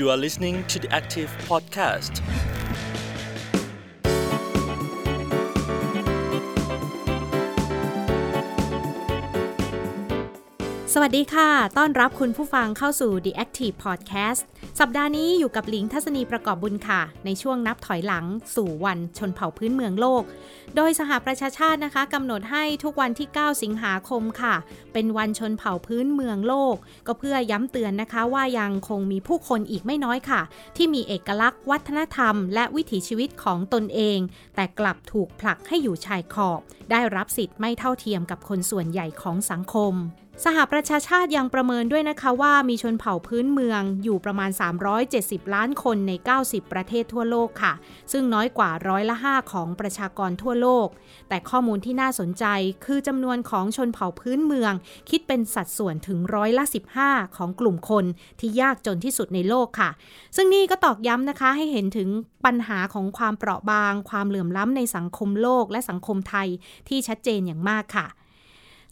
You are listening to the Active Podcast. สวัสดีค่ะ ต้อนรับคุณผู้ฟังเข้าสู่ The Active Podcast สัปดาห์นี้อยู่กับหลิงทัศนีประกอบบุญค่ะ ในช่วงนับถอยหลังสู่วันชนเผ่าพื้นเมืองโลก โดยสหประชาชาตินะคะกำหนดให้ทุกวันที่ 9 สิงหาคมค่ะ เป็นวันชนเผ่าพื้นเมืองโลก ก็เพื่อย้ำเตือนนะคะว่ายังคงมีผู้คนอีกไม่น้อยค่ะ ที่มีเอกลักษณ์ วัฒนธรรม และวิถีชีวิตของตนเอง แต่กลับถูกผลักให้อยู่ชายขอบ ได้รับสิทธิ์ไม่เท่าเทียมกับคนส่วนใหญ่ของสังคม สหประชาชาติยังประเมินด้วยนะคะว่ามีชนเผ่าพื้นเมืองอยู่ประมาณ370 ล้านคนใน 90 ประเทศทั่วโลกค่ะ ซึ่งน้อยกว่าร้อยละ 5 ของประชากรทั่วโลก แต่ข้อมูลที่น่าสนใจคือจำนวนของชนเผ่าพื้นเมือง คิดเป็นสัดส่วนถึงร้อยละ 15 ของกลุ่มคนที่ยากจนที่สุดในโลกค่ะ ซึ่งนี่ก็ตอกย้ำนะคะให้เห็นถึงปัญหาของความเปราะบาง ความเหลื่อมล้ำในสังคมโลกและสังคมไทยที่ชัดเจนอย่างมากค่ะ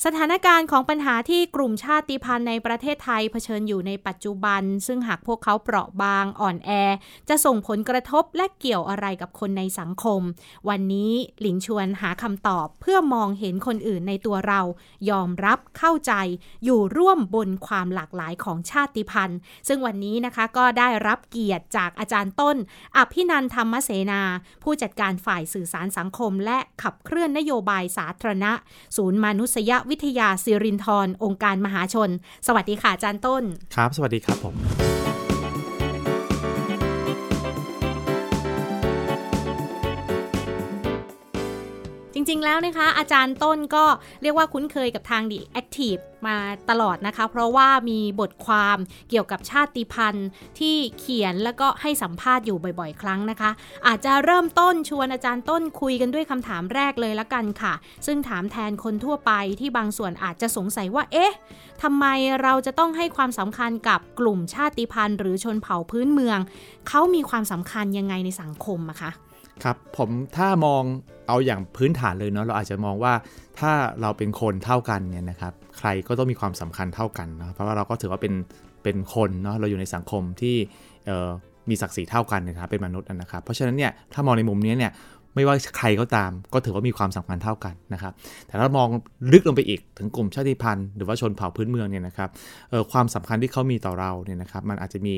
สถานการณ์ของปัญหาที่กลุ่มชาติพันธุ์ในประเทศไทยเผชิญอยู่ในปัจจุบัน ซึ่งหากพวกเขาเปราะบางอ่อนแอ จะส่งผลกระทบและเกี่ยวอะไรกับคนในสังคม วันนี้หลิงชวนหาคำตอบเพื่อมองเห็นคนอื่นในตัวเรา ยอมรับเข้าใจ อยู่ร่วมบนความหลากหลายของชาติพันธุ์ ซึ่งวันนี้นะคะก็ได้รับเกียรติจากอาจารย์ต้น อภินันธรรมเสนา ผู้จัดการฝ่ายสื่อสารสังคม และขับเคลื่อนนโยบายสาธารณะ ศูนย์มนุษยวิทยาสิรินทรองค์การมหาชน สวัสดีค่ะอาจารย์ต้น ครับ สวัสดีครับผม ริงๆแล้วนะคะ อาจารย์ต้นก็เรียกว่าคุ้นเคยกับทางดีแอคทีฟมาตลอดนะคะ เพราะว่ามีบทความเกี่ยวกับชาติพันธุ์ที่เขียนแล้วก็ให้สัมภาษณ์อยู่บ่อยๆ ครั้งนะคะ อาจจะเริ่มต้นชวนอาจารย์ต้นคุยกันด้วยคำถามแรกเลยละกันค่ะ ซึ่งถามแทนคนทั่วไปที่บางส่วนอาจจะสงสัยว่า เอ๊ะทำไมเราจะต้องให้ความสำคัญกับกลุ่มชาติพันธุ์ หรือชนเผ่าพื้นเมือง เขามีความสำคัญยังไงในสังคมอะคะ ครับผมถ้ามองเอาอย่างพื้นฐานเลยเนาะเราอาจจะมองว่าถ้าเราเป็นคนเท่ากันเนี่ยนะครับใครก็ต้องมีความสำคัญเท่ากันเนาะเพราะว่าเราก็ถือว่าเป็นเป็นคนเนาะเราอยู่ในสังคมที่มีศักดิ์ศรีเท่ากันนะครับเป็นมนุษย์นะครับ เพราะฉะนั้นเนี่ยถ้ามองในมุมนี้เนี่ย ไม่ว่าใครก็ตาม ก็ถือว่ามีความสำคัญเท่ากันนะครับ แต่ถ้ามองลึกลงไปอีกถึงกลุ่มชาติพันธุ์หรือว่าชนเผ่าพื้นเมืองเนี่ยนะครับความสำคัญที่เขามีต่อเราเนี่ยนะครับ มันอาจจะมี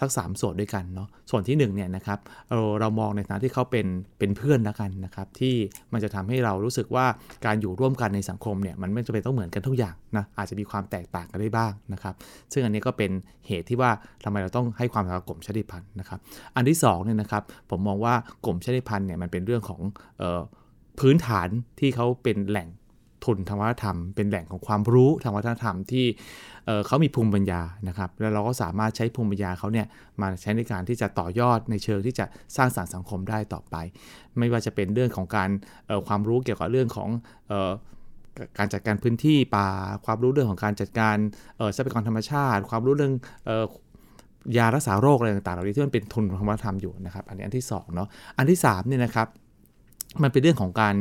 สักสามส่วนด้วยกันเนาะส่วนที่1เนี่ยนะครับเราเรามองในฐานะที่เขาเป็นเป็นเพื่อนแล้วกันนะครับ ที่มันจะทำให้เรารู้สึกว่าการอยู่ร่วมกันในสังคมเนี่ยมันไม่จำเป็นต้องเหมือนกันทุกอย่างนะอาจจะมีความแตกต่างกันได้บ้างนะครับ ซึ่งอันนี้ก็เป็นเหตุที่ว่าทำไมเราต้องให้ความสำคัญกับกลุ่มชาติพันธุ์นะครับ อันที่2เนี่ยนะครับผมมองว่ากลุ่มชาติพันธุ์เนี่ยมันเป็นเรื่องของออพื้นฐานที่เขาเป็นแหล่งทุนทางวัฒนธรรม เป็นแหล่งของความรู้ทางวัฒนธรรมที่เขามีภูมิปัญญานะครับ แล้วเราก็สามารถใช้ภูมิปัญญาเขาเนี่ยมาใช้ในการที่จะต่อยอดในเชิงที่จะสร้างสารรค์สังคมได้ต่อไป ไม่ว่าจะเป็นเรื่องของการความรู้เกี่ยวกับเรื่องของการจัดการพื้นที่ป่า ความรู้เรื่องของการจัดการทรัพยากรธรรมชาติ ความรู้เรื่อง ยารักษาโรคอะไรต่างๆเหล่านี้ที่มันเป็นทุนของวัฒนธรรมอยู่นะครับ อันนี้อันที่2เนาะอันที่3เนี่ยนะครับมันเป็นเรื่องของการ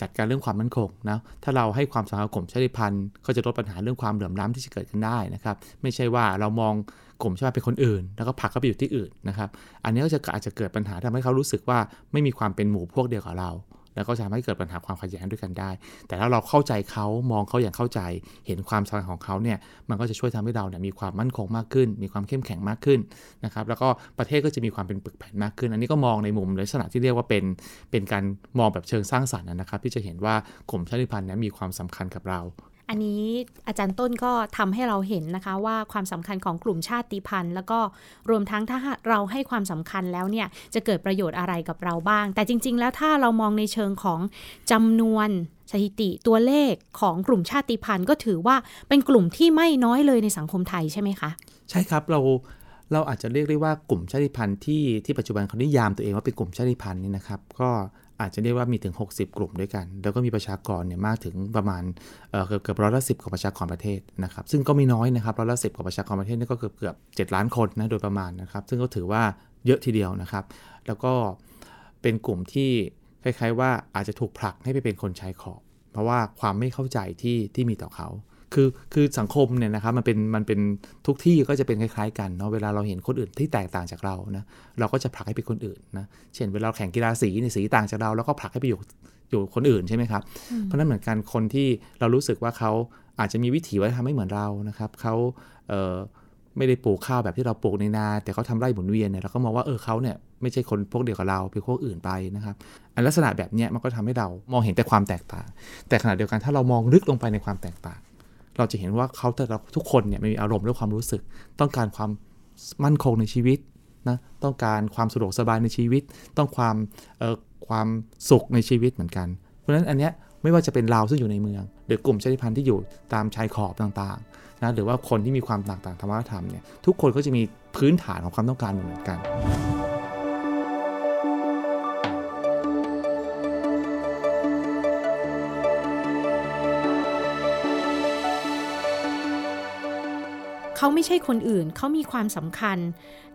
จัดการเรื่องความมั่นคงนะ ถ้าเราให้ความสำคัญกลุ่มชาติพันธุ์ก็จะลดปัญหาเรื่องความเหลื่อมล้ำที่จะเกิดขึ้นได้นะครับ ไม่ใช่ว่าเรามองกลุ่มชาติเป็นคนอื่น แล้วก็ผลักเขาไปอยู่ที่อื่นนะครับ อันนี้ก็จะอาจจะเกิดปัญหาทำให้เขารู้สึกว่าไม่มีความเป็นหมู่พวกเดียวกับเรา แล้วก็จะทำให้เกิดปัญหาความขัดแย้งด้วยกันได้ แต่ถ้าเราเข้าใจเขามองเขาอย่างเข้าใจ เห็นความสำคัญของเขาเนี่ย มันก็จะช่วยทำให้เราเนี่ยมีความมั่นคงมากขึ้น มีความเข้มแข็งมากขึ้นนะครับ แล้วก็ประเทศก็จะมีความเป็นปึกแผ่นมากขึ้น อันนี้ก็มองในมุมลักษณะที่เรียกว่าเป็น เป็นการมองแบบเชิงสร้างสรรค์นะครับ ที่จะเห็นว่ากลุ่มชาติพันธุ์นี้มีความสำคัญกับเรา อันนี้อาจารย์ต้นก็ทำให้เราเห็นนะคะว่าความสำคัญของกลุ่มชาติพันธุ์ แล้วก็รวมทั้งถ้าเราให้ความสำคัญแล้วเนี่ยจะเกิดประโยชน์อะไรกับเราบ้าง แต่จริง ๆ แล้วถ้าเรามองในเชิงของจำนวนสถิติตัวเลขของกลุ่มชาติพันธุ์ ก็ถือว่าเป็นกลุ่มที่ไม่น้อยเลยในสังคมไทยใช่ไหมคะ ใช่ครับเราเราอาจจะเรียกได้ว่ากลุ่มชาติพันธุ์ที่ที่ปัจจุบันเขานิยามตัวเองว่าเป็นกลุ่มชาติพันธุ์นี่นะครับ ก็ อาจจะเรียกว่ามีถึง 60 กลุ่มด้วยกัน แล้วก็มีประชากรเนี่ยมากถึงประมาณเกือบเกือบร้อยละสิของประชากรประเทศนะครับ ซึ่งก็ไม่น้อยนะครับร้อยละสิของประชากรประเทศนี่ก็เกือบเกือบ7ล้านคนนะโดยประมาณนะครับ ซึ่งก็ถือว่าเยอะทีเดียวนะครับ แล้วก็เป็นกลุ่มที่คล้ายๆ ว่าอาจจะถูกผลักให้ไปเป็นคนใชายขอบเพราะว่าความไม่เข้าใจที่ที่มีต่อเขา คือคือสังคมเนี่ยนะครับมันเป็นมันเป็นทุกที่ก็จะเป็นคล้าย ๆ กันเนาะเวลาเราเห็นคนอื่นที่แตกต่างจากเรานะเราก็จะผลักให้เป็นคนอื่นนะเช่นเวลาเราแข่งกีฬาสีในสีต่างจากเราแล้วก็ผลักให้ไปอยู่อยู่คนอื่นใช่ไหมครับ เพราะนั้นเหมือนกันคนที่เรารู้สึกว่าเขาอาจจะมีวิถีวัฒนธรรมไม่เหมือนเรานะครับเขาเอ่อไม่ได้ปลูกข้าวแบบที่เราปลูกในนา แต่เขาทำไร่หมุนเวียนเนี่ยเราก็มองว่าเออเขาเนี่ยไม่ใช่คนพวกเดียวกับเราเป็นพวกอื่นไปนะครับ อันลักษณะแบบเนี้ยมันก็ทำให้เรามองเห็นแต่ความแตกต่าง แต่ขณะเดียวกันถ้าเรามองลึกลงไปในความแตกต่าง เราจะเห็นว่าเขาแต่ละทุกคนเนี่ยมีอารมณ์และความรู้สึก ต้องการความมั่นคงในชีวิตนะต้องการความสะดวกสบายในชีวิต ต้องความเอ่อความสุขในชีวิตเหมือนกัน เพราะฉะนั้นอันเนี้ยไม่ว่าจะเป็นเราซึ่งอยู่ในเมือง หรือกลุ่มชาติพันธุ์ที่อยู่ตามชายขอบต่างๆนะหรือว่าคนที่มีความต่างๆทางวัฒนธรรมเนี่ยทุกคนก็จะมีพื้นฐานของความต้องการเหมือนกัน เขาไม่ใช่คนอื่น เขามีความสำคัญ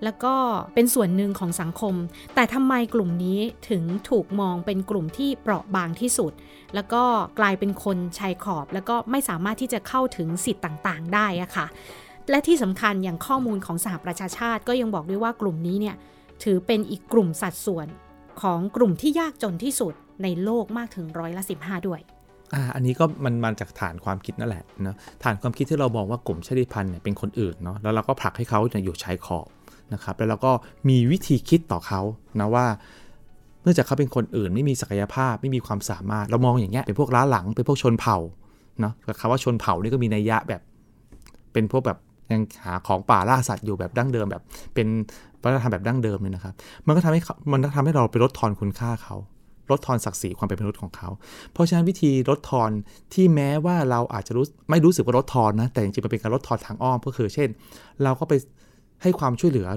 แล้วก็เป็นส่วนหนึ่งของสังคม แต่ทำไมกลุ่มนี้ถึงถูกมองเป็นกลุ่มที่เปราะบางที่สุด แล้วก็กลายเป็นคนชายขอบ แล้วก็ไม่สามารถที่จะเข้าถึงสิทธิ์ต่างๆ ได้อะค่ะ และที่สำคัญอย่างข้อมูลของสหประชาชาติ ก็ยังบอกด้วยว่ากลุ่มนี้เนี่ยถือเป็นอีกกลุ่มสัดส่วนของกลุ่มที่ยากจนที่สุดในโลกมากถึงร้อยละ15 ด้วย อ่าอันนี้ก็มันมาจากฐานความคิดนั่นแหละนะฐานความคิดที่เราบอกว่ากลุ่มชาติพันธุ์เนี่ยเป็นคนอื่นเนาะแล้วเราก็ผลักให้เขาอยู่ชายขอบนะครับแล้วเราก็มีวิธีคิดต่อเขานะว่าเนื่องจากเขาเป็นคนอื่นไม่มีศักยภาพไม่มีความสามารถ เรามองอย่างเงี้ยเป็นพวกล้าหลังเป็นพวกชนเผ่าเนาะคำว่าชนเผ่านี่ก็มีนัยยะแบบ เป็นพวกแบบยังหาของป่าล่าสัตว์อยู่แบบดั้งเดิมแบบ เป็นวัฒนธรรมแบบดั้งเดิมเลยนะครับ มันก็ทำให้มันก็ทำให้เราไปลดทอนคุณค่าเขา ลดทอนศักดิ์ศรีความเป็นมนุษย์ของเขา เพราะฉะนั้นวิธีลดทอนที่แม้ว่าเราอาจจะรู้ไม่รู้สึกว่าลดทอนนะ แต่จริงๆมันเป็นการลดทอนทางอ้อมก็คือเช่น เราก็ไปให้ความช่วยเหลือ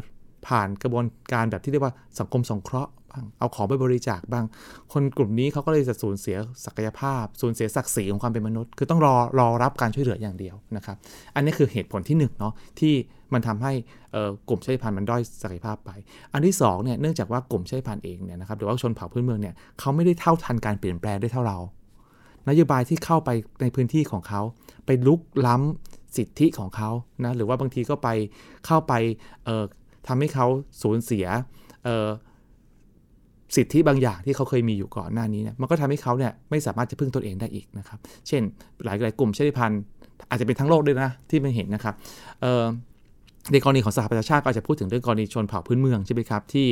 ผ่านกระบวนการแบบที่เรียกว่าสังคมสงเคราะห์าง เอาของไปบริจาคบ้าง คนกลุ่มนี้เขาก็เลยจะสูญเสียศักยภาพ สูญเสียศักดิ์ศรีของความเป็นมนุษย์ คือต้องรอรอรับการช่วยเหลืออย่างเดียวนะครับ อันนี้คือเหตุผลที่หนึ่งเนาะที่มันทำให้กลุ่มชาติพันธุ์มันด้อยศักยภาพไป อันที่2เนี่ยเนื่องจากว่ากลุ่มชาติพันธุ์เองเนี่ยนะครับหรือว่าชนเผ่าพื้นเมืองเนี่ยเขาไม่ได้เท่าทันการเปลี่ยนแปลงได้เท่าเรา นโยบายที่เข้าไปในพื้นที่ของเขาไปลุกล้ำสิทธิของเขานะหรือว่าบางทีก็ไปเข้าไปทำให้เขาสูญเสีย สิทธิบางอย่างที่เขาเคยมีอยู่ก่อนหน้านี้เนี่ยมันก็ทำให้เขาเนี่ยไม่สามารถจะพึ่งตนเองได้อีกนะครับ เช่น หลายหลายกลุ่มชาติพันธุ์อาจจะเป็นทั้งโลกด้วยนะที่มันเห็นนะครับในกรณีของสหประชาชาติก็อาจจะพูดถึงเรื่องกรณีชนเผ่าพื้นเมืองใช่ไหมครับที่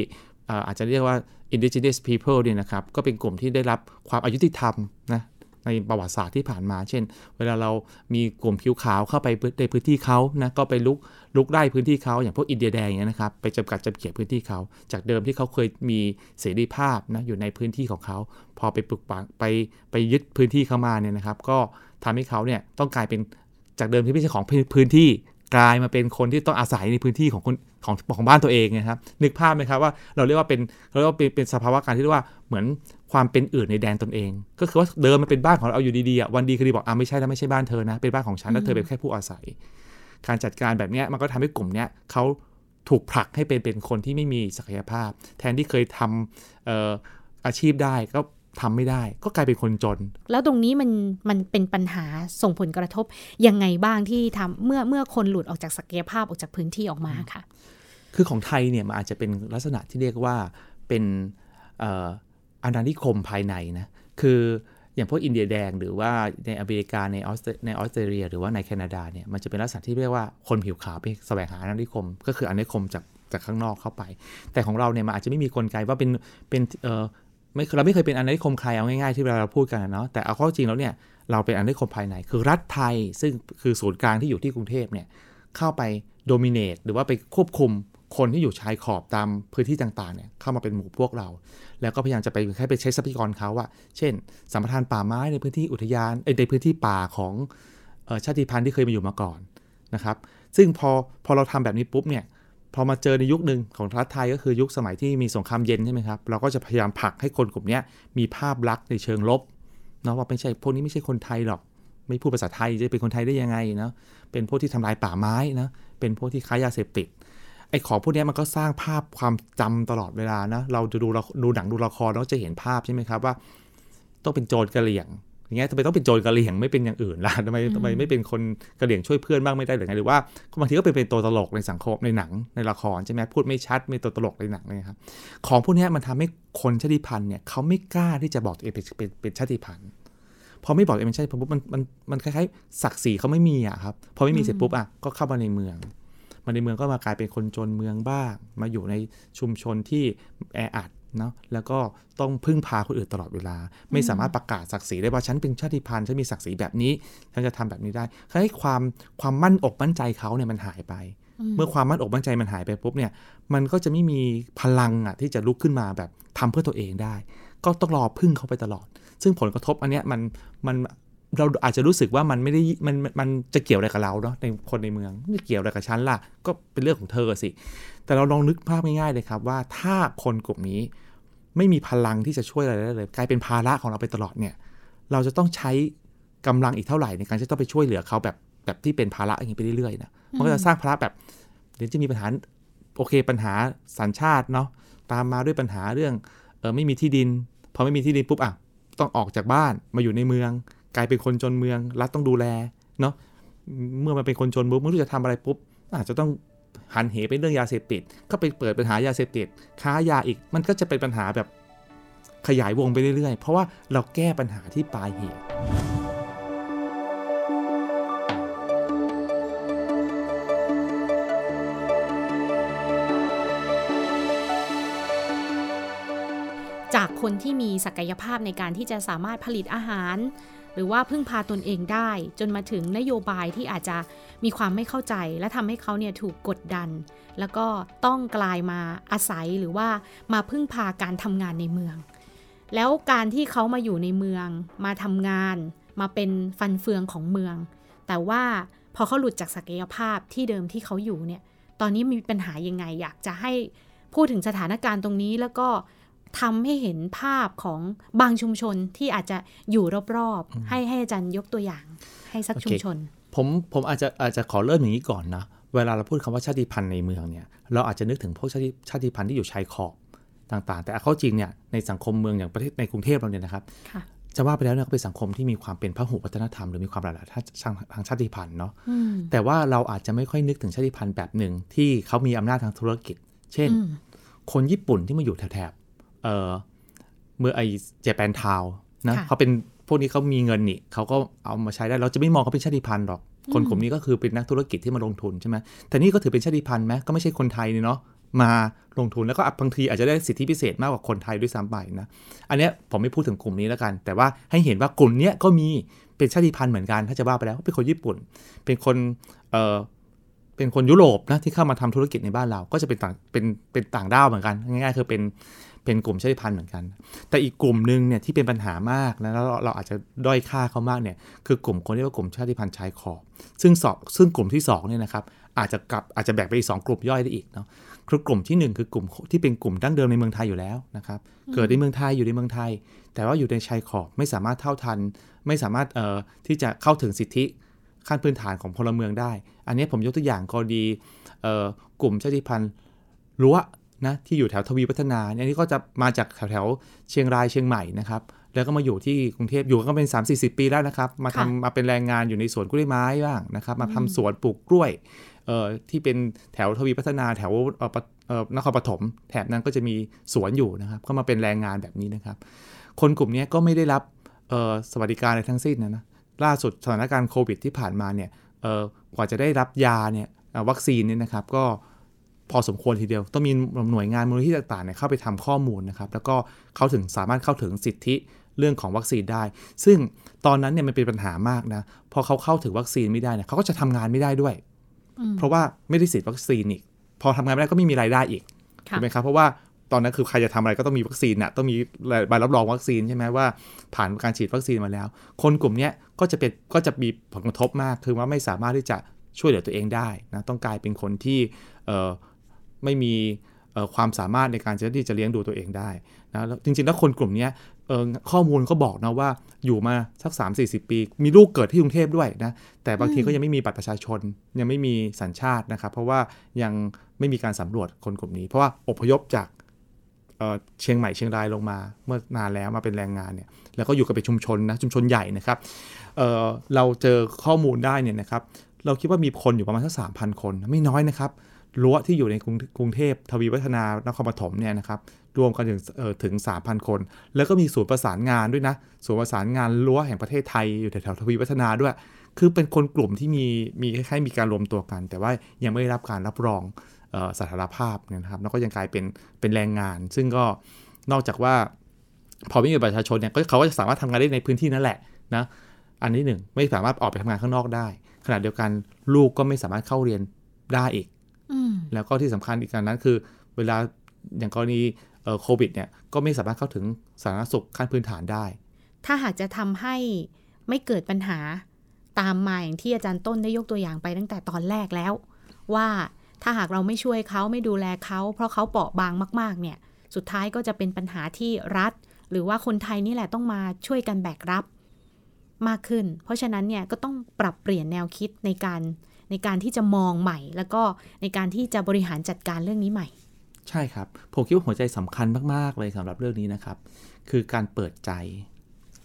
อาจจะเรียกว่า indigenous people เนี่ยนะครับ ก็เป็นกลุ่มที่ได้รับความอายุติธรรมนะ ในประวัติศาสตร์ที่ผ่านมา เช่น เวลาเรามีกลุ่มผิวขาวเข้าไปในพื้นที่เขานะก็ไปลุกลุกได้พื้นที่เขาอย่างพวกอินเดียแดงเนี่ยนะครับไปจำกัดจำเขียพื้นที่เขา จากเดิมที่เขาเคยมีเสรีภาพนะอยู่ในพื้นที่ของเขา พอไปปลุกปังไปไปยึดพื้นที่เขามาเนี่ยนะครับ ก็ทำให้เขาเนี่ยต้องกลายเป็นจากเดิมที่ไม่ใช่ของพื้นที่ กลายมาเป็นคนที่ต้องอาศัยในพื้นที่ของคนของของบ้านตัวเองนะครับ นึกภาพไหมครับว่าเราเรียกว่าเป็นเราเรียกว่าเป็นเป็นสภาวะการที่เรียกว่าเหมือนความเป็นอื่นในแดนตนเอง ก็คือว่าเดิมมันเป็นบ้านของเราอยู่ดีๆวันดีคือดีบอกอ่าไม่ใช่แล้วไม่ใช่บ้านเธอนะ เป็นบ้านของฉันแล้วเธอเป็นแค่ผู้อาศัย การจัดการแบบนี้มันก็ทำให้กลุ่มนี้เขาถูกผลักให้เป็นเป็นคนที่ไม่มีศักยภาพ แทนที่เคยทำอออาชีพได้ก็ ทำไม่ได้ก็กลายเป็นคนจน แล้วตรงนี้มันมันเป็นปัญหาส่งผลกระทบยังไงบ้างที่ทำเมื่อเมื่อคนหลุดออกจากศักยภาพออกจากพื้นที่ออกมาค่ะ คือของไทยเนี่ยมันอาจจะเป็นลักษณะที่เรียกว่าเป็นอาณานิคมภายในนะคืออย่างพวกอินเดียแดงหรือว่าในอเมริกาในออสในออสเตรเลีย หรือว่าในแคนาดาเนี่ยมันจะเป็นลักษณะที่เรียกว่าคนผิวขาวไปแสวงหาอาณานิคม ก็คืออาณานิคมจากจากข้างนอกเข้าไป แต่ของเราเนี่ยมันอาจจะไม่มีกลไกว่าเป็นเป็นเออ ไม่เราไม่เคยเป็นอาณานิคมใครเอาง่ายๆที่เวลาเราพูดกันเนาะแต่เอาข้อจริงแล้วเนี่ยเราเป็นอาณานิคมภายใน คือรัฐไทยซึ่งคือศูนย์กลางที่อยู่ที่กรุงเทพเนี่ยเข้าไปโดมิเนตหรือว่าไปควบคุมคนที่อยู่ชายขอบตามพื้นที่ต่างๆเนี่ยเข้ามาเป็นหมู่พวกเรา แล้วก็พยายามจะไปให้ไปใช้ทรัพยากรเขาอะเช่นสัมปทานป่าไม้ในพื้นที่อุทยานในพื้นที่ป่าของชาติพันธุ์ที่เคยมาอยู่มาก่อนนะครับ ซึ่งพอพอเราทำแบบนี้ปุ๊บเนี่ย พอมาเจอในยุคหนึ่งของรัฐไทยก็คือยุคสมัยที่มีสงครามเย็นใช่ไหมครับ เราก็จะพยายามผลักให้คนกลุ่มนี้มีภาพลักษณ์ในเชิงลบเนาะว่าไม่ใช่พวกนี้ไม่ใช่คนไทยหรอก ไม่พูดภาษาไทยจะเป็นคนไทยได้ยังไงเนาะเป็นพวกที่ทำลายป่าไม้นะเป็นพวกที่ค้ายาเสพติดไอ้ของพวกนี้มันก็สร้างภาพความจำตลอดเวลานะเราจะดูดูหนังดูละครเราจะเห็นภาพใช่ไหมครับว่า ต้องเป็นโจรกระเหลี่ยง อย่างเงี้ยทำไมต้องเป็นโจรกะเหรี่ยงไม่เป็นอย่างอื่นล่ะทำไมทำไมไม่เป็นคนกะเหรี่ยงช่วยเพื่อนบ้างไม่ได้หรือไงหรือว่าบางทีก็เป็นเป็นตัวตลกในสังคมในหนังในละครใช่ไหมพูดไม่ชัดเป็นตัวตลกในหนังเลยครับของพวกเนี้ยมันทำให้คนชาติพันธุ์เนี่ยเขาไม่กล้าที่จะบอกตัวเองเป็นเป็นเป็นชาติพันธุ์พอไม่บอกตัวเองเป็นชาติพันธุ์ปุ๊บมันมันมันคล้ายๆศักดิ์ศรีเขาไม่มีอะครับพอไม่มีเสร็จปุ๊บอะก็เข้ามาในเมือง มาในเมืองก็มากลายเป็นคนจนเมืองบ้าง มาอยู่ในชุมชนที่แออัดเนาะแล้วก็ต้องพึ่งพาคนอื่นตลอดเวลา ไม่สามารถประกาศศักดิ์ศรีได้ว่าฉันเป็นชาติพันธุ์ฉันมีศักดิ์ศรีแบบนี้ฉันจะทำแบบนี้ได้ให้ความความมั่นอกมั่นใจเขาเนี่ยมันหายไป เมื่อความมั่นอกมั่นใจมันหายไปปุ๊บเนี่ยมันก็จะไม่มีพลังอะที่จะลุกขึ้นมาแบบทำเพื่อตัวเองได้ ก็ต้องรอพึ่งเขาไปตลอด ซึ่งผลกระทบอันเนี้ยมันมันเราอาจจะรู้สึกว่ามันไม่ได้มันมันจะเกี่ยวอะไรกับเราเนาะในคนในเมืองไม่เกี่ยวอะไรกับฉันล่ะ ก็เป็นเรื่องของเธอสิ แต่เราลองนึกภาพง่ายๆเลยครับว่าถ้าคนกลุ่มนี้ ไม่มีพลังที่จะช่วยอะไรได้เลย กลายเป็นภาระของเราไปตลอดเนี่ย เราจะต้องใช้กำลังอีกเท่าไหร่ในการที่ต้องไปช่วยเหลือเขาแบบแบบที่เป็นภาระอย่างนี้ไปเรื่อยๆนะมันก็จะสร้างภาระแบบเดี๋ยวจะมีปัญหาโอเคปัญหาสัญชาติเนาะตามมาด้วยปัญหาเรื่องเออไม่มีที่ดินพอไม่มีที่ดินปุ๊บอะต้องออกจากบ้านมาอยู่ในเมือง กลายเป็นคนจนเมืองรัฐต้องดูแลเนาะเมื่อมันเป็นคนจนปุ๊บไม่รู้จะทำอะไรปุ๊บอาจจะต้อง หันเหไปเรื่องยาเสพติด ก็ไปเปิดปัญหายาเสพติด ค้ายาอีก มันก็จะเป็นปัญหาแบบขยายวงไปเรื่อยๆ เพราะว่าเราแก้ปัญหาที่ปลายเหตุจากคนที่มีศักยภาพในการที่จะสามารถผลิตอาหาร หรือว่าพึ่งพาตนเองได้ จนมาถึงนโยบายที่อาจจะมีความไม่เข้าใจ และทำให้เขาเนี่ยถูกกดดัน แล้วก็ต้องกลายมาอาศัยหรือว่ามาพึ่งพาการทำงานในเมือง แล้วการที่เขามาอยู่ในเมือง มาทำงาน มาเป็นฟันเฟืองของเมือง แต่ว่าพอเขาหลุดจากศักยภาพที่เดิมที่เขาอยู่เนี่ยตอนนี้มีปัญหายังไงอยากจะให้พูดถึงสถานการณ์ตรงนี้แล้วก็ ทำให้เห็นภาพของบางชุมชนที่อาจจะอยู่รอบๆ ให้ให้อาจารย์ยกตัวอย่างให้สักโอเคชุมชน ผมผมอาจจะอาจจะขอเริ่มอย่างนี้ก่อนนะ เวลาเราพูดคำว่าชาติพันธุ์ในเมืองเนี่ยเราอาจจะนึกถึงพวกชาติชาติพันธุ์ที่อยู่ชายขอบต่างๆ แต่เอาเข้าจริงเนี่ยในสังคมเมืองอย่างประเทศในกรุงเทพเราเนี่ยนะครับค่ะจะว่าไปแล้วเนี่ยก็เป็นสังคมที่มีความเป็นพหุวัฒนธรรมหรือมีความหลากหลายทางทางชาติพันธุ์เนาะอืมแต่ว่าเราอาจจะไม่ค่อยนึกถึงชาติพันธุ์แบบหนึ่งที่เขามีอำนาจทางธุรกิจ เช่นอืมคนญี่ปุ่นที่มาอยู่แถบๆ เอ่อเมื่อไอเจแปนทาวนะค่ะเขาเป็นพวกนี้เขามีเงินนี่เขาก็เอามาใช้ได้เราจะไม่มองเขาเป็นชาติพันธุ์หรอก คนกลุ่มนี้ก็คือเป็นนักธุรกิจที่มาลงทุนใช่ไหมแต่นี่ก็ถือเป็นชาติพันธุ์ไหมก็ไม่ใช่คนไทยนี่เนาะมาลงทุนแล้วก็บางทีอาจจะได้สิทธิพิเศษมากกว่าคนไทยด้วยซ้ำไปนะอันเนี้ยผมไม่พูดถึงกลุ่มนี้แล้วกัน แต่ว่าให้เห็นว่ากลุ่มเนี้ยก็มีเป็นชาติพันธุ์เหมือนกันถ้าจะว่าไปแล้วเป็นคนญี่ปุ่น เป็นคนเอ่อเป็นคนยุโรปนะที่เข้ามาทำธุรกิจในบ้านเราก็จะเป็นต่างเป็นเป็นต่างด้าวเหมือนกันง่ายๆคือเป็น เป็นกลุ่มชาติพันธุ์เหมือนกัน แต่อีกกลุ่มหนึ่งเนี่ยที่เป็นปัญหามากนะแล้วเราเราอาจจะด้อยค่าเขามากเนี่ยคือกลุ่มคนที่ว่ากลุ่มชาติพันธุ์ชายขอบ ซึ่งสอบซึ่งกลุ่มที่สองเนี่ยนะครับอาจจะกลับอาจจะแบ่งไปอีกสองกลุ่มย่อยได้อีกเนาะคือกลุ่มที่หนึ่งคือกลุ่มที่เป็นกลุ่มดั้งเดิมในเมืองไทยอยู่แล้วนะครับเกิดในเมืองไทยอยู่ในเมืองไทย แต่ว่าอยู่ในชายขอบไม่สามารถเท่าทัน ไม่สามารถเอ่อที่จะเข้าถึงสิทธิขั้นพื้นฐานของพลเมืองได้ อันนี้ผมยกตัวอย่างกรณีเอ่อกลุ่มชาติพันธุ์รั้ว นะที่อยู่แถวทวีพัฒนาเนี่ยอันนี้ก็จะมาจากแถวแถวๆเชียงรายเชียงใหม่นะครับแล้วก็มาอยู่ที่กรุงเทพอยู่ก็เป็น 3 4 0 ปีแล้วนะครับ มาทำค่ะมาเป็นแรงงานอยู่ในสวนกล้วยไม้บ้างนะครับ มาทำสวนปลูกกล้วยเอ่อที่เป็นแถวทวีพัฒนาแถวเอ่อปะเอ่อนครปฐมแถบนั้นก็จะมีสวนอยู่นะครับ ก็มาเป็นแรงงานแบบนี้นะครับ คนกลุ่มนี้ก็ไม่ได้รับเอ่อสวัสดิการอะไรทั้งสิ้นนะนะล่าสุดสถานการณ์โควิดที่ผ่านมาเนี่ยเอ่อกว่าจะได้รับยาเนี่ยเอ่อวัคซีนเนี่ยนะครับก็ พอสมควรทีเดียว ต้องมีหน่วยงานมูลนิธิต่างๆเนี่ยเข้าไปทำข้อมูลนะครับ แล้วก็เข้าถึงสามารถเข้าถึงสิทธิเรื่องของวัคซีนได้ ซึ่งตอนนั้นเนี่ยมันเป็นปัญหามากนะ พอเขาเข้าถึงวัคซีนไม่ได้เนี่ยเขาก็จะทำงานไม่ได้ด้วยอืมเพราะว่าไม่ได้ฉีดวัคซีนอีก พอทำงานไม่ได้ก็ไม่มีรายได้อีกค่ะถูกไหมครับ เพราะว่าตอนนั้นคือใครจะทำอะไรก็ต้องมีวัคซีนน่ะต้องมีใบรับรองวัคซีนใช่ไหมว่าผ่านการฉีดวัคซีนมาแล้ว คนกลุ่มเนี้ยก็จะเป็นก็จะมีผลกระทบมาก คือว่าไม่สามารถที่จะช่วยเหลือตัวเองได้นะต้องกลายเป็นคนที่เอ่อ ไม่มีความสามารถในการที่จะเลี้ยงดูตัวเองได้นะจริงๆ แล้วคนกลุ่มนี้ข้อมูลก็บอกนะว่าอยู่มาสัก 3 4 0 ปี มีลูกเกิดที่กรุงเทพด้วยนะ แต่บางทีก็ยังไม่มีบัตรประชาชน ยังไม่มีสัญชาตินะครับ เพราะว่ายังไม่มีการสำรวจคนกลุ่มนี้ เพราะว่าอพยพจากเเชียงใหม่เชียงรายลงมา เมื่อนานแล้วมาเป็นแรงงานเนี่ยแล้วก็อยู่กับเป็นชุมชนนะชุมชนใหญ่นะครับเเราเจอข้อมูลได้เนี่ยนะครับเราคิดว่ามีคนอยู่ประมาณสักสามพันคนไม่น้อยนะครับ รั้วที่อยู่ในกรุงกรุงเทพทวีวัฒนานครปฐมเนี่ยนะครับรวมกันถึงถึง 3,000 คน แล้วก็มีศูนย์ประสานงานด้วยนะศูนย์ประสานงานรั้วแห่งประเทศไทยอยู่แถวทวีวัฒนาด้วย คือเป็นคนกลุ่มที่มีมีคล้ายๆมีการรวมตัวกัน แต่ว่ายังไม่ได้รับการรับรองออสถานภาพนะครับแล้วก็ยังกลายเป็นเป็นแรงงาน ซึ่งก็นอกจากว่า พอไม่มีประชาชนเนี่ยเขาก็จะสามารถทำงานได้ในพื้นที่นั่นแหละนะอันนี้หนึ่งไม่สามารถออกไปทำงานข้างนอกได้ ขณะเดียวกันลูกก็ไม่สามารถเข้าเรียนได้อีก แล้วก็ที่สำคัญอีกการนั้นคือ เวลาอย่างกรณีเอ่อโควิดเนี่ยก็ไม่สามารถเข้าถึงสาธารณสุขขั้นพื้นฐานได้ ถ้าหากจะทำให้ไม่เกิดปัญหาตามมาอย่างที่อาจารย์ต้นได้ยกตัวอย่างไปตั้งแต่ตอนแรกแล้ว ว่าถ้าหากเราไม่ช่วยเขาไม่ดูแลเขาเพราะเขาเปราะบางมาก ๆ เนี่ย สุดท้ายก็จะเป็นปัญหาที่รัฐ หรือว่าคนไทยนี่แหละต้องมาช่วยกันแบกรับ มากขึ้น เพราะฉะนั้นเนี่ยก็ต้องปรับเปลี่ยนแนวคิดในการ ในการที่จะมองใหม่ แล้วก็ในการที่จะบริหารจัดการเรื่องนี้ใหม่ ใช่ครับผมคิดว่าหัวใจสำคัญมาก ๆ เลยสำหรับเรื่องนี้นะครับ คือการเปิดใจ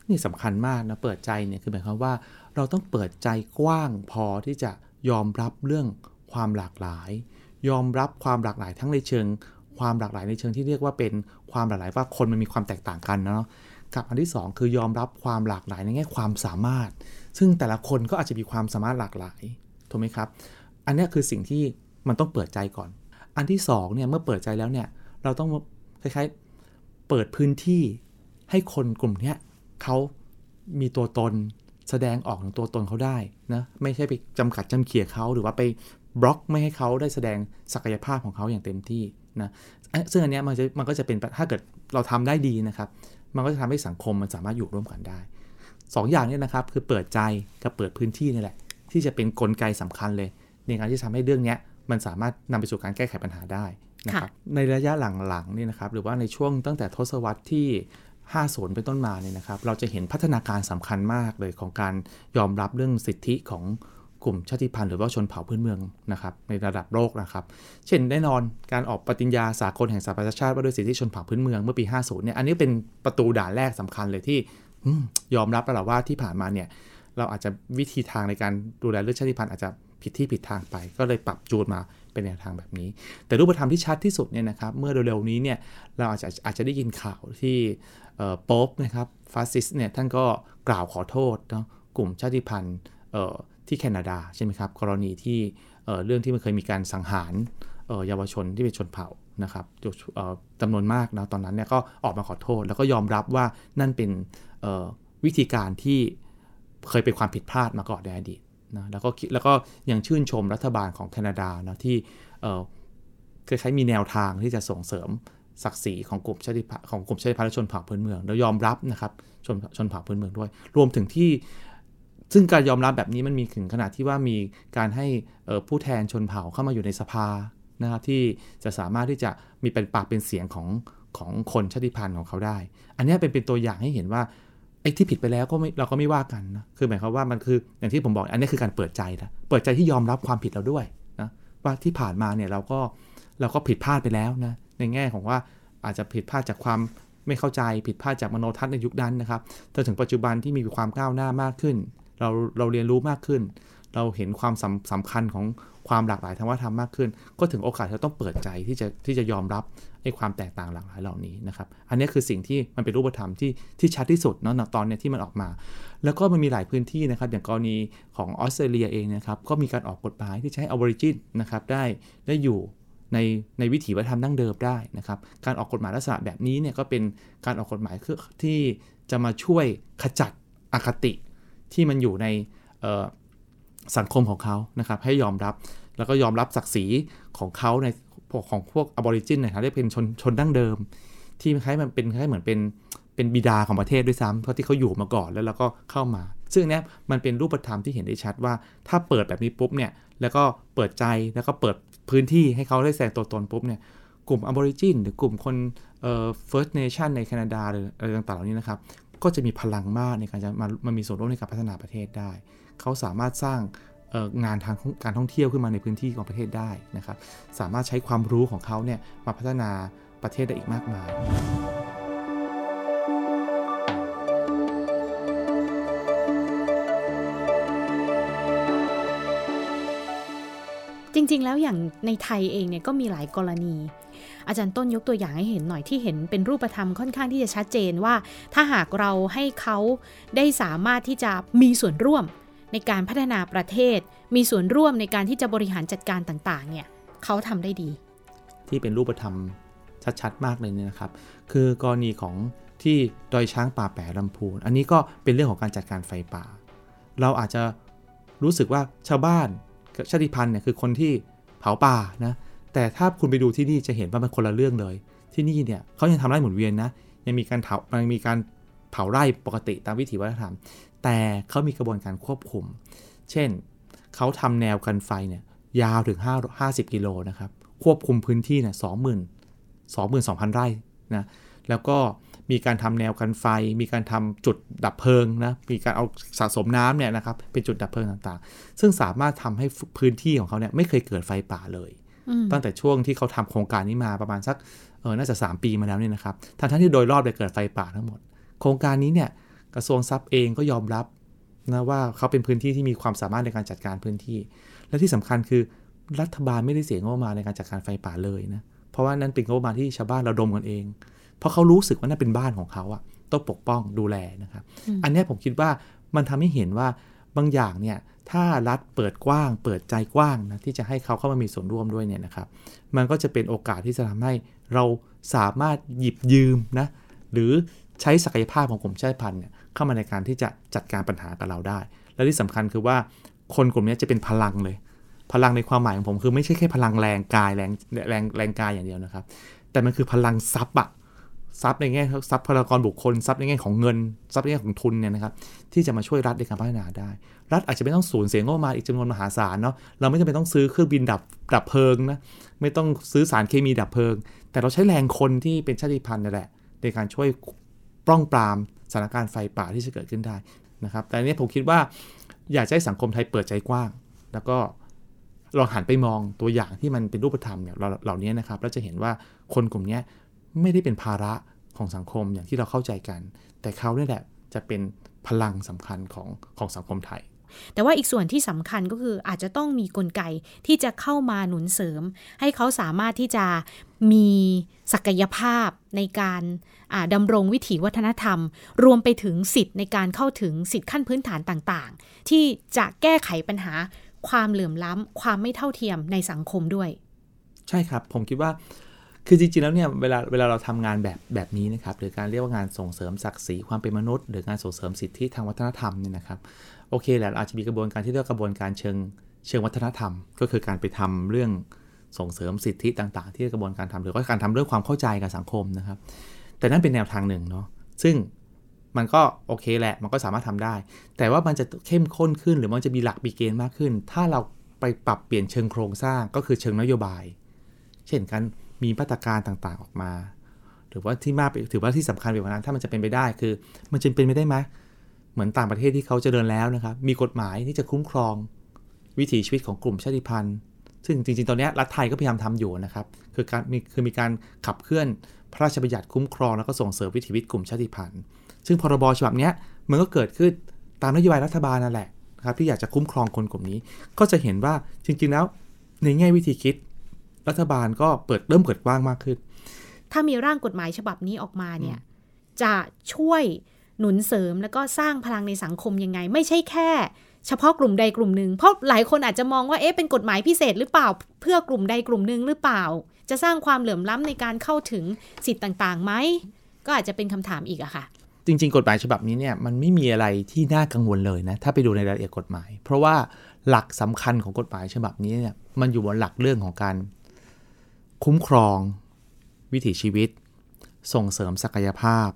นี่สำคัญมากนะเปิดใจเนี่ยคือหมายความว่าเราต้องเปิดใจกว้างพอที่จะยอมรับเรื่องความหลากหลาย ยอมรับความหลากหลายทั้งในเชิง ความหลากหลายในเชิงที่เรียกว่าเป็นความหลากหลายว่าคนมันมีความแตกต่างกันเนาะกับอันที่สองคือยอมรับความหลากหลายในแง่ความสามารถ ซึ่งแต่ละคนก็อาจจะมีความสามารถหลากหลาย ถูกไหมครับ อันนี้คือสิ่งที่มันต้องเปิดใจก่อน อันที่สองเนี่ยเมื่อเปิดใจแล้วเนี่ยเราต้องคล้ายๆเปิดพื้นที่ให้คนกลุ่มนี้เขามีตัวตนแสดงออกถึงตัวตนเขาได้นะไม่ใช่ไปจำกัดจำเขี่ยเขาหรือว่าไปบล็อกไม่ให้เขาได้แสดงศักยภาพของเขาอย่างเต็มที่นะซึ่งอันนี้มันจะมันก็จะเป็นถ้าเกิดเราทำได้ดีนะครับ มันก็จะทำให้สังคมมันสามารถอยู่ร่วมกันได้สองอย่างนี้นะครับคือเปิดใจกับเปิดพื้นที่นี่แหละ ที่จะเป็นนกลไกสำคัญเลย ในการที่ทำให้เรื่องเนี้ยมันสามารถนำไปสู่การแก้ไขปัญหาได้นะครับในระยะหลังๆนี่นะครับหรือว่าในช่วงตั้งแต่ทศวรรษที่50เป็นต้นมาเนี่ยนะครับ เราจะเห็นพัฒนาการสำคัญมากเลยของการยอมรับเรื่องสิทธิของกลุ่มชาติพันธุ์หรือว่าชนเผ่าพื้นเมืองนะครับในระดับโลกนะครับ เช่นแน่นอนการออกปฏิญญาสากลแห่งสหประชาชาติว่าด้วยสิทธิชนเผ่าพื้นเมืองเมื่อปี 50เนี่ยอันนี้เป็นประตูด่านแรกสำคัญเลยที่อืมยอมรับแล้วล่ะว่าที่ผ่านมาเนี่ย เราอาจจะวิธีทางในการดูแลเรื่องชาติพันธุ์อาจจะผิดที่ผิดทางไป ก็เลยปรับจูนมาเป็นแนวทางแบบนี้ แต่รูปธรรมที่ชัดที่สุดเนี่ยนะครับเมื่อเร็วๆนี้เนี่ยเราอาจจะอาจจะได้ยินข่าวที่เอ่อโป๊ปนะครับฟาสซิสเนี่ยท่านก็กล่าวขอโทษเนาะกลุ่มชาติพันธุ์ที่แคนาดาใช่ไหมครับกรณีที่เรื่องที่มันเคยมีการสังหารเยาวชนที่เป็นชนเผ่านะครับจำนวนมากนะตอนนั้นเนี่ยก็ออกมาขอโทษ แล้วก็ยอมรับว่านั่นเป็นวิธีการที่ เคยเป็นความผิดพลาดมาก่อนในอดีตนะแล้วก็แล้วก็ยังชื่นชมรัฐบาลของแคนาดานะที่เออคล้ายๆมีแนวทางที่จะส่งเสริมศักดิ์ศรีของกลุ่มชาติพันธุ์ของกลุ่มชาติพันธุ์และชนเผ่าพื้นเมือง แล้วยอมรับนะครับชนชนเผ่าพื้นเมืองด้วย รวมถึงที่ซึ่งการยอมรับแบบนี้มันมีถึงขนาดที่ว่ามีการให้ผู้แทนชนเผ่าเข้ามาอยู่ในสภานะครับที่จะสามารถที่จะมีเป็นปากเป็นเสียงของของคนชาติพันธุ์ของเขาได้ อันนี้เป็นเป็นตัวอย่างให้เห็นว่า ไอ้ที่ผิดไปแล้วก็เราก็ไม่ว่ากันนะคือหมายความว่ามันคืออย่างที่ผมบอกอันนี้คือการเปิดใจนะเปิดใจที่ยอมรับความผิดเราด้วยนะว่าที่ผ่านมาเนี่ยเราก็เราก็ผิดพลาดไปแล้วนะในแง่ของว่าอาจจะผิดพลาดจากความไม่เข้าใจผิดพลาดจากมโนทัศน์ในยุคนั้นนะครับจนถึงปัจจุบันที่มีความก้าวหน้ามากขึ้น เราเราเรียนรู้มากขึ้น เราเห็นความสำสำคัญของความหลากหลายทางวัฒนธรรมมากขึ้น ก็ถึงโอกาสที่เราต้องเปิดใจที่จะที่จะยอมรับ ไอ้ความแตกต่างหลากหลายเหล่านี้นะครับ อันนี้คือสิ่งที่มันเป็นรูปธรรมที่ที่ชัดที่สุดเนาะตอนเนี้ยที่มันออกมา แล้วก็มันมีหลายพื้นที่นะครับ อย่างกรณีของออสเตรเลียเองนะครับ ก็มีการออกกฎหมายที่ให้ออริจินนะครับได้ได้อยู่ในในวิถีวัฒนธรรมดั้งเดิมได้นะครับ การออกกฎหมายลักษณะแบบนี้เนี่ยก็เป็นการออกกฎหมายที่จะมาช่วยขจัดอคติที่มันอยู่ในสังคมของเขานะครับให้ยอมรับแล้วก็ยอมรับศักดิ์ศรีของเขาใน ของพวกอบอริจินนะครับได้เป็นชนชนดั้งเดิม ที่คล้ายมันเป็นคล้ายเหมือนเป็นเป็นบิดาของประเทศด้วยซ้ำเพราะที่เขาอยู่มาก่อนแล้วเราก็เข้ามา ซึ่งเนี้ยมันเป็นรูปธรรมที่เห็นได้ชัดว่า ถ้าเปิดแบบนี้ปุ๊บเนี่ยแล้วก็เปิดใจแล้วก็เปิดพื้นที่ให้เขาได้แสดงตัวตนปุ๊บเนี่ยกลุ่มอบอริจินหรือกลุ่มคนเอ่อ first nation ในแคนาดาหรืออะไรต่างๆเหล่านี้นะครับก็จะมีพลังมากในการจะมามามีส่วนร่วมในการพัฒนาประเทศได้ เขาสามารถสร้าง งานทางการท่องเที่ยวขึ้นมาในพื้นที่ของประเทศได้นะครับ สามารถใช้ความรู้ของเขาเนี่ยมาพัฒนาประเทศได้อีกมากมายจริง ๆ แล้วอย่างในไทยเองเนี่ยก็มีหลายกรณี อาจารย์ต้นยกตัวอย่างให้เห็นหน่อยที่เห็นเป็นรูปธรรมค่อนข้างที่จะชัดเจนว่า ถ้าหากเราให้เขาได้สามารถที่จะมีส่วนร่วม ในการพัฒนาประเทศ มีส่วนร่วมในการที่จะบริหารจัดการต่างๆ เนี่ยเขาทำได้ดี ที่เป็นรูปธรรมชัดๆ มากเลยเนี่ยนะครับ คือกรณีของที่ดอยช้างป่าแปรลำพูน อันนี้ก็เป็นเรื่องของการจัดการไฟป่า เราอาจจะรู้สึกว่าชาวบ้านชาติพันธุ์เนี่ยคือคนที่เผาป่านะแต่ถ้าคุณไปดูที่นี่จะเห็นว่ามันคนละเรื่องเลย ที่นี่เนี่ยเขายังทำไร่หมุนเวียนนะยังมีการเผายังมีการเผาไร่ปกติตามวิถีวัฒนธรรม แต่เขามีกระบวนการควบคุม เช่น เขาทำแนวกันไฟเนี่ยยาวถึง 5 50 กิโลนะครับ ควบคุมพื้นที่เนี่ย20,000 22,000ไร่นะ แล้วก็มีการทำแนวกันไฟ มีการทำจุดดับเพลิงนะ มีการเอาสะสมน้ำเนี่ยนะครับ เป็นจุดดับเพลิงต่างๆ ซึ่งสามารถทำให้พื้นที่ของเขาเนี่ยไม่เคยเกิดไฟป่าเลย ตั้งแต่ช่วงที่เขาทำโครงการนี้มาประมาณสักเออน่าจะ 3 ปีมาแล้วเนี่ยนะครับทั้งที่โดยรอบเลยเกิดไฟป่าทั้งหมด โครงการนี้เนี่ย กระทรวงทรัพย์เองก็ยอมรับนะว่าเขาเป็นพื้นที่ที่มีความสามารถในการจัดการพื้นที่ และที่สำคัญคือรัฐบาลไม่ได้เสียงบประมาณในการจัดการไฟป่าเลยนะเพราะว่านั่นเป็นงบประมาณที่ชาวบ้านเราดมกันเอง เพราะเขารู้สึกว่านั่นเป็นบ้านของเขาอะต้องปกป้องดูแลนะครับอันนี้ผมคิดว่ามันทำให้เห็นว่าบางอย่างเนี่ยถ้ารัฐเปิดกว้าง เปิดใจกว้างนะที่จะให้เขาเข้ามามีส่วนร่วมด้วยเนี่ยนะครับ มันก็จะเป็นโอกาสที่จะทำให้เราสามารถหยิบยืมนะหรือใช้ศักยภาพของกลุ่มชาติพันธุ์เนี่ย เข้ามาในการที่จะจัดการปัญหากับเราได้ และที่สำคัญคือว่าคนกลุ่มนี้จะเป็นพลังเลย พลังในความหมายของผมคือไม่ใช่แค่พลังแรงกายแรงแรงแรงกายอย่างเดียวนะครับ แต่มันคือพลังทรัพย์อะทรัพย์ในแง่ทรัพย์พลากรบุคคลทรัพย์ในแง่ของเงินทรัพย์ในแง่ของทุนเนี่ยนะครับที่จะมาช่วยรัฐในการพัฒนาได้ รัฐอาจจะไม่ต้องสูญเสียงบประมาณอีกจำนวนมหาศาลเนาะเราไม่จำเป็นต้องซื้อเครื่องบินดับดับเพลิงนะไม่ต้องซื้อสารเคมีดับเพลิง แต่เราใช้แรงคนที่เป็นชาติพันธุ์นั่แหละในการช่วย ป้องปรามสถานการณ์ไฟป่าที่จะเกิดขึ้นได้นะครับ แต่อันนี้ผมคิดว่าอยากให้สังคมไทยเปิดใจกว้าง แล้วก็ลองหันไปมองตัวอย่างที่มันเป็นรูปธรรมเนี่ยเหล่านี้นะครับแล้วจะเห็นว่าคนกลุ่มนี้ไม่ได้เป็นภาระของสังคมอย่างที่เราเข้าใจกัน แต่เขาเนี่ยแหละจะเป็นพลังสำคัญของของสังคมไทย แต่ว่าอีกส่วนที่สำคัญก็คืออาจจะต้องมีกลไกที่จะเข้ามาหนุนเสริม ให้เขาสามารถที่จะมีศักยภาพในการดำรงวิถีวัฒนธรรม รวมไปถึงสิทธิ์ในการเข้าถึงสิทธิขั้นพื้นฐานต่างๆ ที่จะแก้ไขปัญหาความเหลื่อมล้ำความไม่เท่าเทียมในสังคมด้วย ใช่ครับผมคิดว่าคือจริงๆแล้วเนี่ยเวลาเวลาเราทำงานแบบแบบนี้นะครับหรือการเรียกว่างานส่งเสริมศักดิ์ศรีความเป็นมนุษย์ หรืองานส่งเสริมสิทธิทางวัฒนธรรมเนี่ยนะครับ โอเคแหละอาจจะมีกระบวนการที่เรียกกระบวนการเชิงเชิงวัฒนธรรม ก็คือการไปทำเรื่องส่งเสริมสิทธิต่าง ๆ ที่กระบวนการทำหรือว่าการทำเรื่องความเข้าใจกับสังคมนะครับ แต่นั่นเป็นแนวทางหนึ่งเนาะซึ่งมันก็โอเคแหละ มันก็สามารถทำได้ แต่ว่ามันจะเข้มข้นขึ้นหรือมันจะมีหลักมีเกณฑ์มากขึ้น ถ้าเราไปปรับเปลี่ยนเชิงโครงสร้างก็คือเชิงนโยบาย เช่นการมีมาตรการต่างๆออกมา หรือว่าที่มากถือว่าที่สำคัญไปกว่านั้นถ้ามันจะเป็นไปได้คือ มันจะเป็นไปได้ไหม เหมือนต่างประเทศที่เขาจะเดินแล้วนะครับ มีกฎหมายที่จะคุ้มครอง วิถีชีวิตของกลุ่มชาติพันธุ์ ซึ่งจริงๆ ตอนนี้รัฐไทยก็พยายามทำอยู่นะครับ คือการมีคือมีการขับเคลื่อนพระราชบัญญัติคุ้มครองแล้วก็ส่งเสริมวิถีชีวิตกลุ่มชาติพันธุ์ ซึ่งพรบฉบับนี้มันก็เกิดขึ้นตามนโยบายรัฐบาลนั่นแหละนะครับที่อยากจะคุ้มครองคนกลุ่มนี้ ก็จะเห็นว่าจริงๆแล้วในแง่วิธีคิด รัฐบาลก็เปิดเริ่มเปิดกว้างมากขึ้น ถ้ามีร่างกฎหมายฉบับนี้ออกมาเนี่ยจะช่วย หนุนเสริมแล้วก็สร้างพลังในสังคมยังไง ไม่ใช่แค่ เฉพาะกลุ่มใดกลุ่มหนึ่งเพราะหลายคนอาจจะมองว่าเอ๊ะเป็นกฎหมายพิเศษหรือเปล่า เพื่อกลุ่มใดกลุ่มหนึ่งหรือเปล่า จะสร้างความเหลื่อมล้ำในการเข้าถึงสิทธิ์ต่างๆไหมก็อาจจะเป็นคำถามอีกอะค่ะ จริง ๆ กฎหมายฉบับนี้เนี่ยมันไม่มีอะไรที่น่ากังวลเลยนะถ้าไปดูในรายละเอียดกฎหมาย เพราะว่าหลักสำคัญของกฎหมายฉบับนี้เนี่ยมันอยู่บนหลักเรื่องของการคุ้มครอง วิถีชีวิต ส่งเสริมศักยภาพ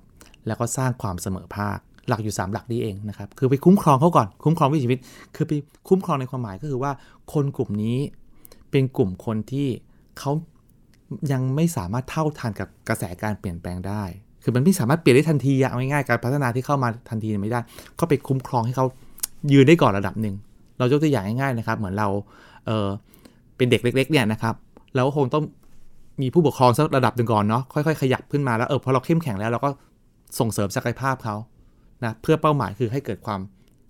แล้วก็สร้างความเสมอภาค หลักอยู่ 3 หลักนี้เองนะครับ คือไปคุ้มครองเขาก่อน คุ้มครองวิถีชีวิต คือไปคุ้มครองในความหมายก็คือว่า คนกลุ่มนี้เป็นกลุ่มคนที่เขายังไม่สามารถเท่าทันกับกระแสการเปลี่ยนแปลงได้ คือมันไม่สามารถเปลี่ยนได้ทันทีเอาง่ายๆการพัฒนาที่เข้ามาทันทีไม่ได้ ก็ไปคุ้มครองให้เขายืนได้ก่อนระดับหนึ่ง เรายกตัวอย่างง่ายๆนะครับ เหมือนเราเออเป็นเด็กเล็ก ๆ เนี่ยนะครับเราก็คงต้องมีผู้ปกครองสักระดับหนึ่งก่อนเนาะค่อยๆ ขยับขึ้นมาแล้วเออพอเราเข้มแข็งแล้วเราก็ ส่งเสริมศักยภาพเขานะเพื่อเป้าหมายคือให้เกิดความ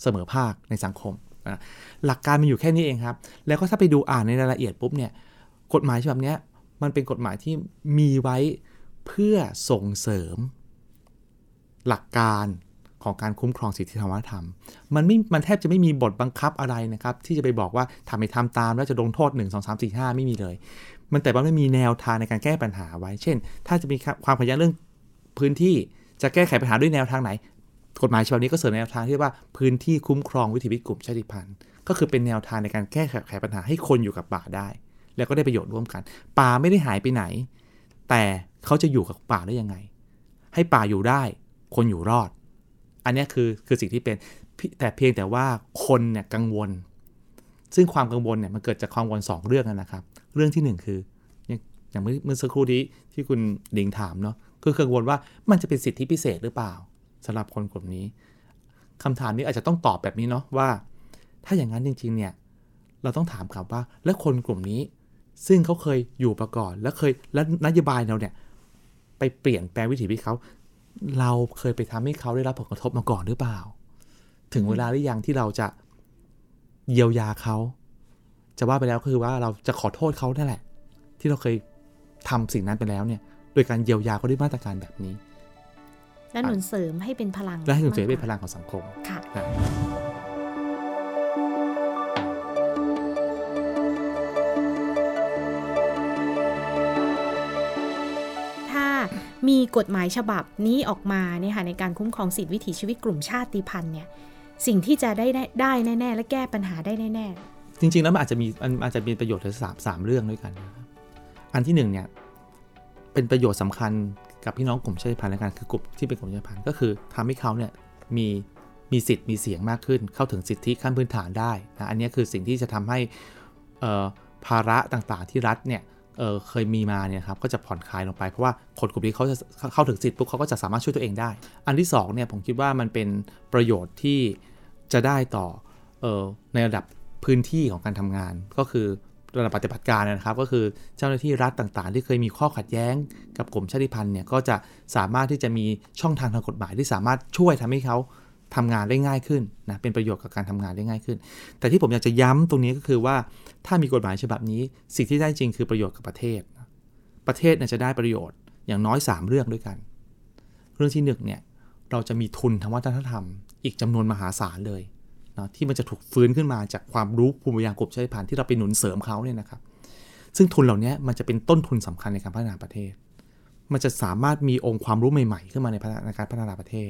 เสมอภาคในสังคมนะหลักการมันอยู่แค่นี้เองครับ แล้วก็ถ้าไปดูอ่านในรายละเอียดปุ๊บเนี่ยกฎหมายฉบับนี้มันเป็นกฎหมายที่มีไว้เพื่อส่งเสริม หลักการของการคุ้มครองสิทธิทางวัฒนธรรม มันไม่ มันแทบจะไม่มีบทบังคับอะไรนะครับ ที่จะไปบอกว่าทำไม่ทำตามแล้วจะลงโทษ 1 2 3 4 5 ไม่มีเลย มันแต่ว่าไม่มีแนวทางในการแก้ปัญหาไว้ เช่น ถ้าจะมีความขัดแย้งเรื่องพื้นที่ จะแก้ไขปัญหาด้วยแนวทางไหน กฎหมายฉบับนี้ก็เสนอแนวทางที่ว่าพื้นที่คุ้มครองวิถีพิกลุ่มชาติพันธุ์ ก็คือเป็นแนวทางในการแก้ไขปัญหาให้คนอยู่กับป่าได้ แล้วก็ได้ประโยชน์ร่วมกัน ป่าไม่ได้หายไปไหน แต่เขาจะอยู่กับป่าได้ยังไง ให้ป่าอยู่ได้ คนอยู่รอด อันนี้คือคือสิ่งที่เป็นแต่เพียงแต่ว่าคนเนี่ยกังวล ซึ่งความกังวลเนี่ยมันเกิดจากความกังวลสองเรื่องนะครับ เรื่องที่หนึ่งคืออย่างเมื่อสักครู่นี้ที่คุณดิงถามเนาะ คือกังวลว่ามันจะเป็นสิทธิพิเศษหรือเปล่าสำหรับคนกลุ่มนี้คำถามนี้อาจจะต้องตอบแบบนี้เนาะว่า ถ้าอย่างนั้นจริงๆเนี่ยเราต้องถามครับว่าแล้วคนกลุ่มนี้ ซึ่งเขาเคยอยู่ประก่อน แล้วเคยและนโยบายเราเนี่ยไปเปลี่ยนแปลงวิถีชีวิตเขาเราเคยไปทำให้เขาได้รับผลกระทบมาก่อนหรือเปล่า ถึงเวลาหรือยังที่เราจะเยียวยาเขา จะว่าไปแล้วคือว่าเราจะขอโทษเขานั่นแหละ ที่เราเคยทำสิ่งนั้นไปแล้วเนี่ย โดยการเยียวยาเขาด้วยมาตรการแบบนี้ และหนุนเสริมให้เป็นพลัง และให้หนุนเสริมเป็นพลังของสังคมค่ะถ้ามีกฎหมายฉบับนี้ออกมาเนี่ยค่ะในการคุ้มครองสิทธิวิถีชีวิตกลุ่มชาติพันธุ์เนี่ยสิ่งที่จะได้ได้แน่ ๆ และแก้ปัญหาได้แน่ ๆ จริง ๆ แล้วมันอาจจะมีมันอาจจะมีประโยชน์ถึงสามสามเรื่องด้วยกันนะครับอันที่หนึ่งเนี่ย เป็นประโยชน์สำคัญกับพี่น้องกลุ่มชาติพันธุ์และกันคือกลุ่มที่เป็นกลุ่มชาติพันธุ์ก็คือทำให้เขาเนี่ยมีมีสิทธิ์มีเสียงมากขึ้น เข้าถึงสิทธิขั้นพื้นฐานได้นะอันนี้คือสิ่งที่จะทำให้ภาระต่างๆที่รัฐเนี่ยเเคยมีมาเนี่ยครับก็จะผ่อนคลายลงไปเพราะว่าคนกลุ่มนี้เขาจะเข้าถึงสิทธิ์ปุ๊บเขาก็จะสามารถช่วยตัวเองได้ อันที่2เนี่ยผมคิดว่ามันเป็นประโยชน์ที่จะได้ต่อออในระดับพื้นที่ของการทำงานก็คือ ระดับปฏิบัติการนะครับ ก็คือเจ้าหน้าที่รัฐต่างๆ ที่เคยมีข้อขัดแย้งกับกลุ่มชาติพันธุ์เนี่ยก็จะสามารถที่จะมีช่องทางทางกฎหมายที่สามารถช่วยทำให้เขาทำงานได้ง่ายขึ้นนะเป็นประโยชน์กับการทำงานได้ง่ายขึ้น แต่ที่ผมอยากจะย้ำตรงนี้ก็คือว่าถ้ามีกฎหมายฉบับนี้ สิ่งที่ได้จริงคือประโยชน์กับประเทศ ประเทศจะได้ประโยชน์อย่างน้อย 3 เรื่องด้วยกัน เรื่องที่1เนี่ยเราจะมีทุนทางวัฒนธรรม อีกจำนวนมหาศาลเลย นะที่มันจะถูกฟื้นขึ้นมาจากความรู้ภูมิปัญญากลุ่มชาติพันธุ์ที่เราไปหนุนเสริมเขาเนี่ยนะครับ ซึ่งทุนเหล่านี้มันจะเป็นต้นทุนสำคัญในการพัฒนาประเทศ มันจะสามารถมีองค์ความรู้ใหม่ ๆ ขึ้นมาในการพัฒนาประเทศ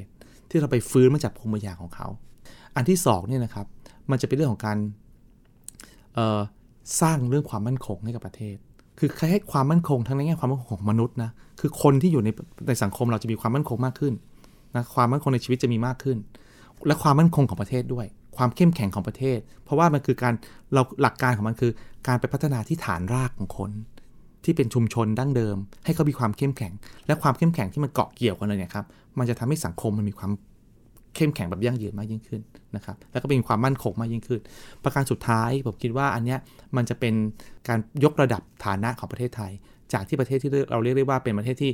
ที่เราไปฟื้นมาจากภูมิปัญญาของเขา อันที่2เนี่ยนะครับ มันจะเป็นเรื่องของการสร้างเรื่องความมั่นคงให้กับประเทศ คือให้ความมั่นคงทั้งในแง่ความมั่นคงของมนุษย์นะ คือคนที่อยู่ในในสังคมเราจะมีความมั่นคงมากขึ้นนะ ความมั่นคงในชีวิตจะมีมากขึ้น และความมั่นคงของประเทศด้วย ความเข้มแข็งของประเทศ เพราะว่ามันคือการเราหลักการของมันคือ การไปพัฒนาที่ฐานรากของคน ที่เป็นชุมชนดั้งเดิม ให้เขามีความเข้มแข็ง และความเข้มแข็งที่มันเกาะเกี่ยวกันเลยเนี่ยครับมันจะทำให้สังคมมันมีความเข้มแข็งแบบยั่งยืนมากยิ่งขึ้นนะครับแล้วก็เป็นความมั่นคงมากยิ่งขึ้น ประการสุดท้ายผมคิดว่าอันเนี้ยมันจะเป็นการยกระดับฐานะของประเทศไทย จากที่ประเทศที่เราเรียกได้ว่าเป็นประเทศที่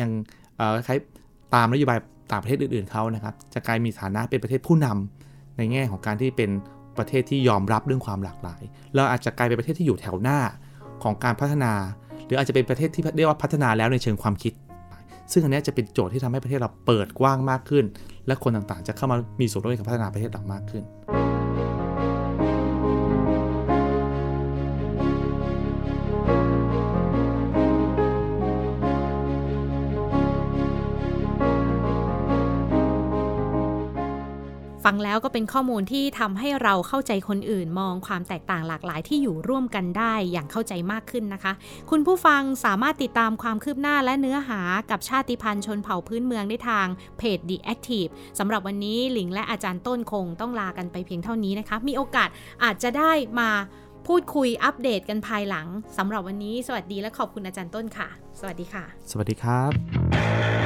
ยังคล้ายตามนโยบายต่างประเทศอื่นๆเขานะครับ จะกลายมีฐานะเป็นประเทศผู้นำ ในแง่ของการที่เป็นประเทศที่ยอมรับเรื่องความหลากหลาย เราอาจจะกลายเป็นประเทศที่อยู่แถวหน้าของการพัฒนา หรืออาจจะเป็นประเทศที่เรียกว่าพัฒนาแล้วในเชิงความคิด ซึ่งอันนี้จะเป็นโจทย์ที่ทำให้ประเทศเราเปิดกว้างมากขึ้น และคนต่างๆ จะเข้ามามีส่วนร่วมในการพัฒนาประเทศเรามากขึ้น ฟังแล้วก็เป็นข้อมูลที่ทำให้เราเข้าใจคนอื่นมองความแตกต่างหลากหลายที่อยู่ร่วมกันได้อย่างเข้าใจมากขึ้นนะคะ คุณผู้ฟังสามารถติดตามความคืบหน้าและเนื้อหากับชาติพันธุ์ชนเผ่าพื้นเมืองได้ทางเพจ The Active สำหรับวันนี้หลิงและอาจารย์ต้นคงต้องลากันไปเพียงเท่านี้นะคะ มีโอกาสอาจจะได้มาพูดคุยอัปเดตกันภายหลังสำหรับวันนี้ สวัสดีและขอบคุณอาจารย์ต้นค่ะ สวัสดีค่ะ สวัสดีครับ